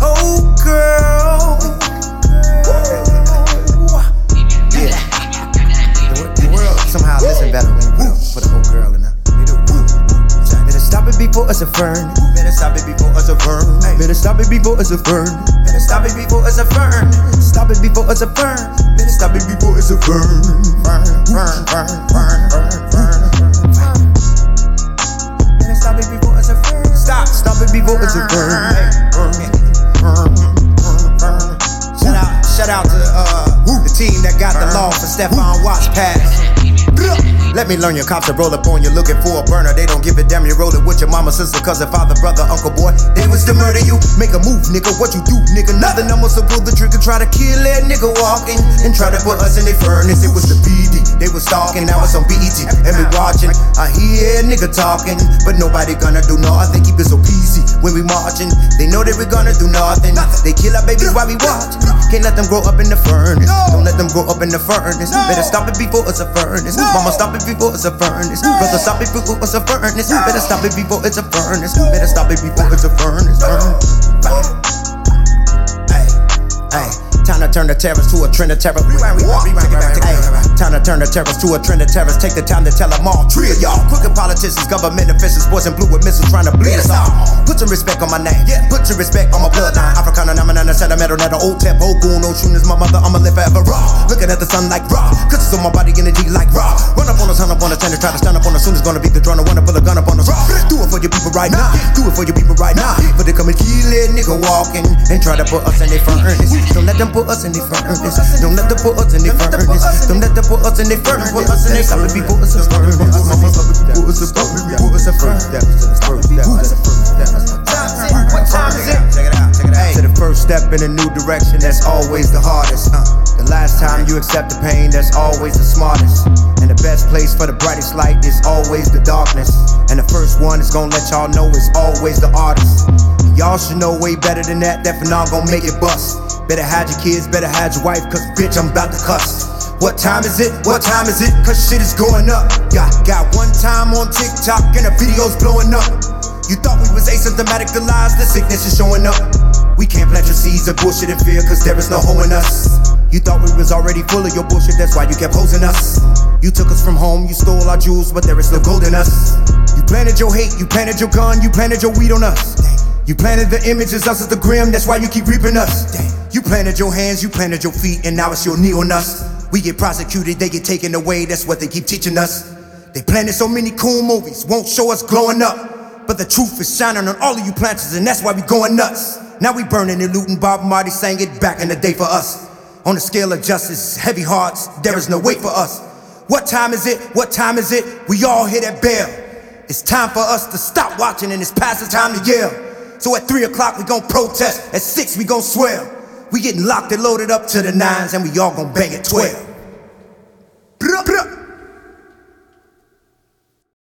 Oh, girl. Yeah. The, the world somehow listen better when you put a whole girl in there. Better stop it before it's a fern. Better stop it before it's a fern. Better stop it before it's a fern. Better stop it before it's a fern. Stop it before it's a fern. Better stop it before it's a fern. Fern, fern, fern, fern, fern, fern. Stephon Watts pass. Let me learn your cops to roll up on you looking for a burner. They don't give a damn, you roll it with your mama, sister, cousin, father, brother, uncle, boy. They was to murder you. Make a move, nigga. What you do, nigga? Nothing. I'm to pull the trigger, try to kill that nigga walking and try to put us in their furnace. It was the BD. They was stalking, now it's on BET. And we watching. I hear nigga talking, but nobody gonna do nothing. Keep it so peasy when we marching. They know that we gonna do nothing. They kill our babies while we watching. Can't let them grow up in the furnace. Don't let them grow up in the furnace. Better stop it before it's a furnace. Mama, stop it before it's a furnace. Brother, stop it before it's a furnace. Better stop it before it's a furnace. Better stop it before it's a furnace. Hey, hey. Time to turn the terrors to a trend of terror. Rewind, rewind, rewind, rewind. Hey, time to turn the terrors to a trend of terrors. Take the time to tell them all. Three of y'all, crooked politicians, government officials, boys in blue with missiles trying to bleed us all. Put some respect on my name. yeah. Put your respect on my bloodline. Africana, Namanana, sentimental, not an old tap, old goon, no shooters. My mother, I'ma live forever raw. Looking at the sun like raw. Cause on my body, energy like raw. Run up on us, hunt up on us, trying to try to stand up on us. Soon as gonna be the drone, I wanna pull a gun up people right now. Do it for your people right now. But they come and kill it, nigga walking and try to put us in their furnace. Don't let them put us in their furnace. Don't let them put us in their furnace. Don't let them put us in their furnace. Put us in their furnace. Before it's a furnace. Mama, put us a furnace. Before it's a furnace. First step. What time is it? Check it out. Check it out. To the first step in a new direction, that's always the hardest. Uh, the last time you accept the pain, that's always the smartest. Best place for the brightest light is always the darkness. And the first one is gonna let y'all know is always the artist. Y'all should know way better than that. That for now gonna make it bust. Better hide your kids, better hide your wife, cause bitch, I'm about to cuss. What time is it? What time is it? Cause shit is going up. Got, got one time on TikTok and the video's blowing up. You thought we was asymptomatic the lies, the sickness is showing up. We can't plant your seeds of bullshit and fear, cause there is no hole in us. You thought we was already full of your bullshit, that's why you kept posing us. You took us from home, you stole our jewels, but there is still gold in us. You planted your hate, you planted your gun, you planted your weed on us. You planted the images, us as the grim, that's why you keep reaping us. You planted your hands, you planted your feet, and now it's your knee on us. We get prosecuted, they get taken away, that's what they keep teaching us. They planted so many cool movies, won't show us glowing up. But the truth is shining on all of you planters, and that's why we going nuts. Now we burning and looting, Bob Marley sang it back in the day for us. On the scale of justice, heavy hearts, there is no wait for us. What time is it? What time is it? We all hit that bell. It's time for us to stop watching and it's past the time to yell. So at three o'clock we gon' protest, at six we gon' swell. We getting locked and loaded up to the nines and we all gon' bang at twelve.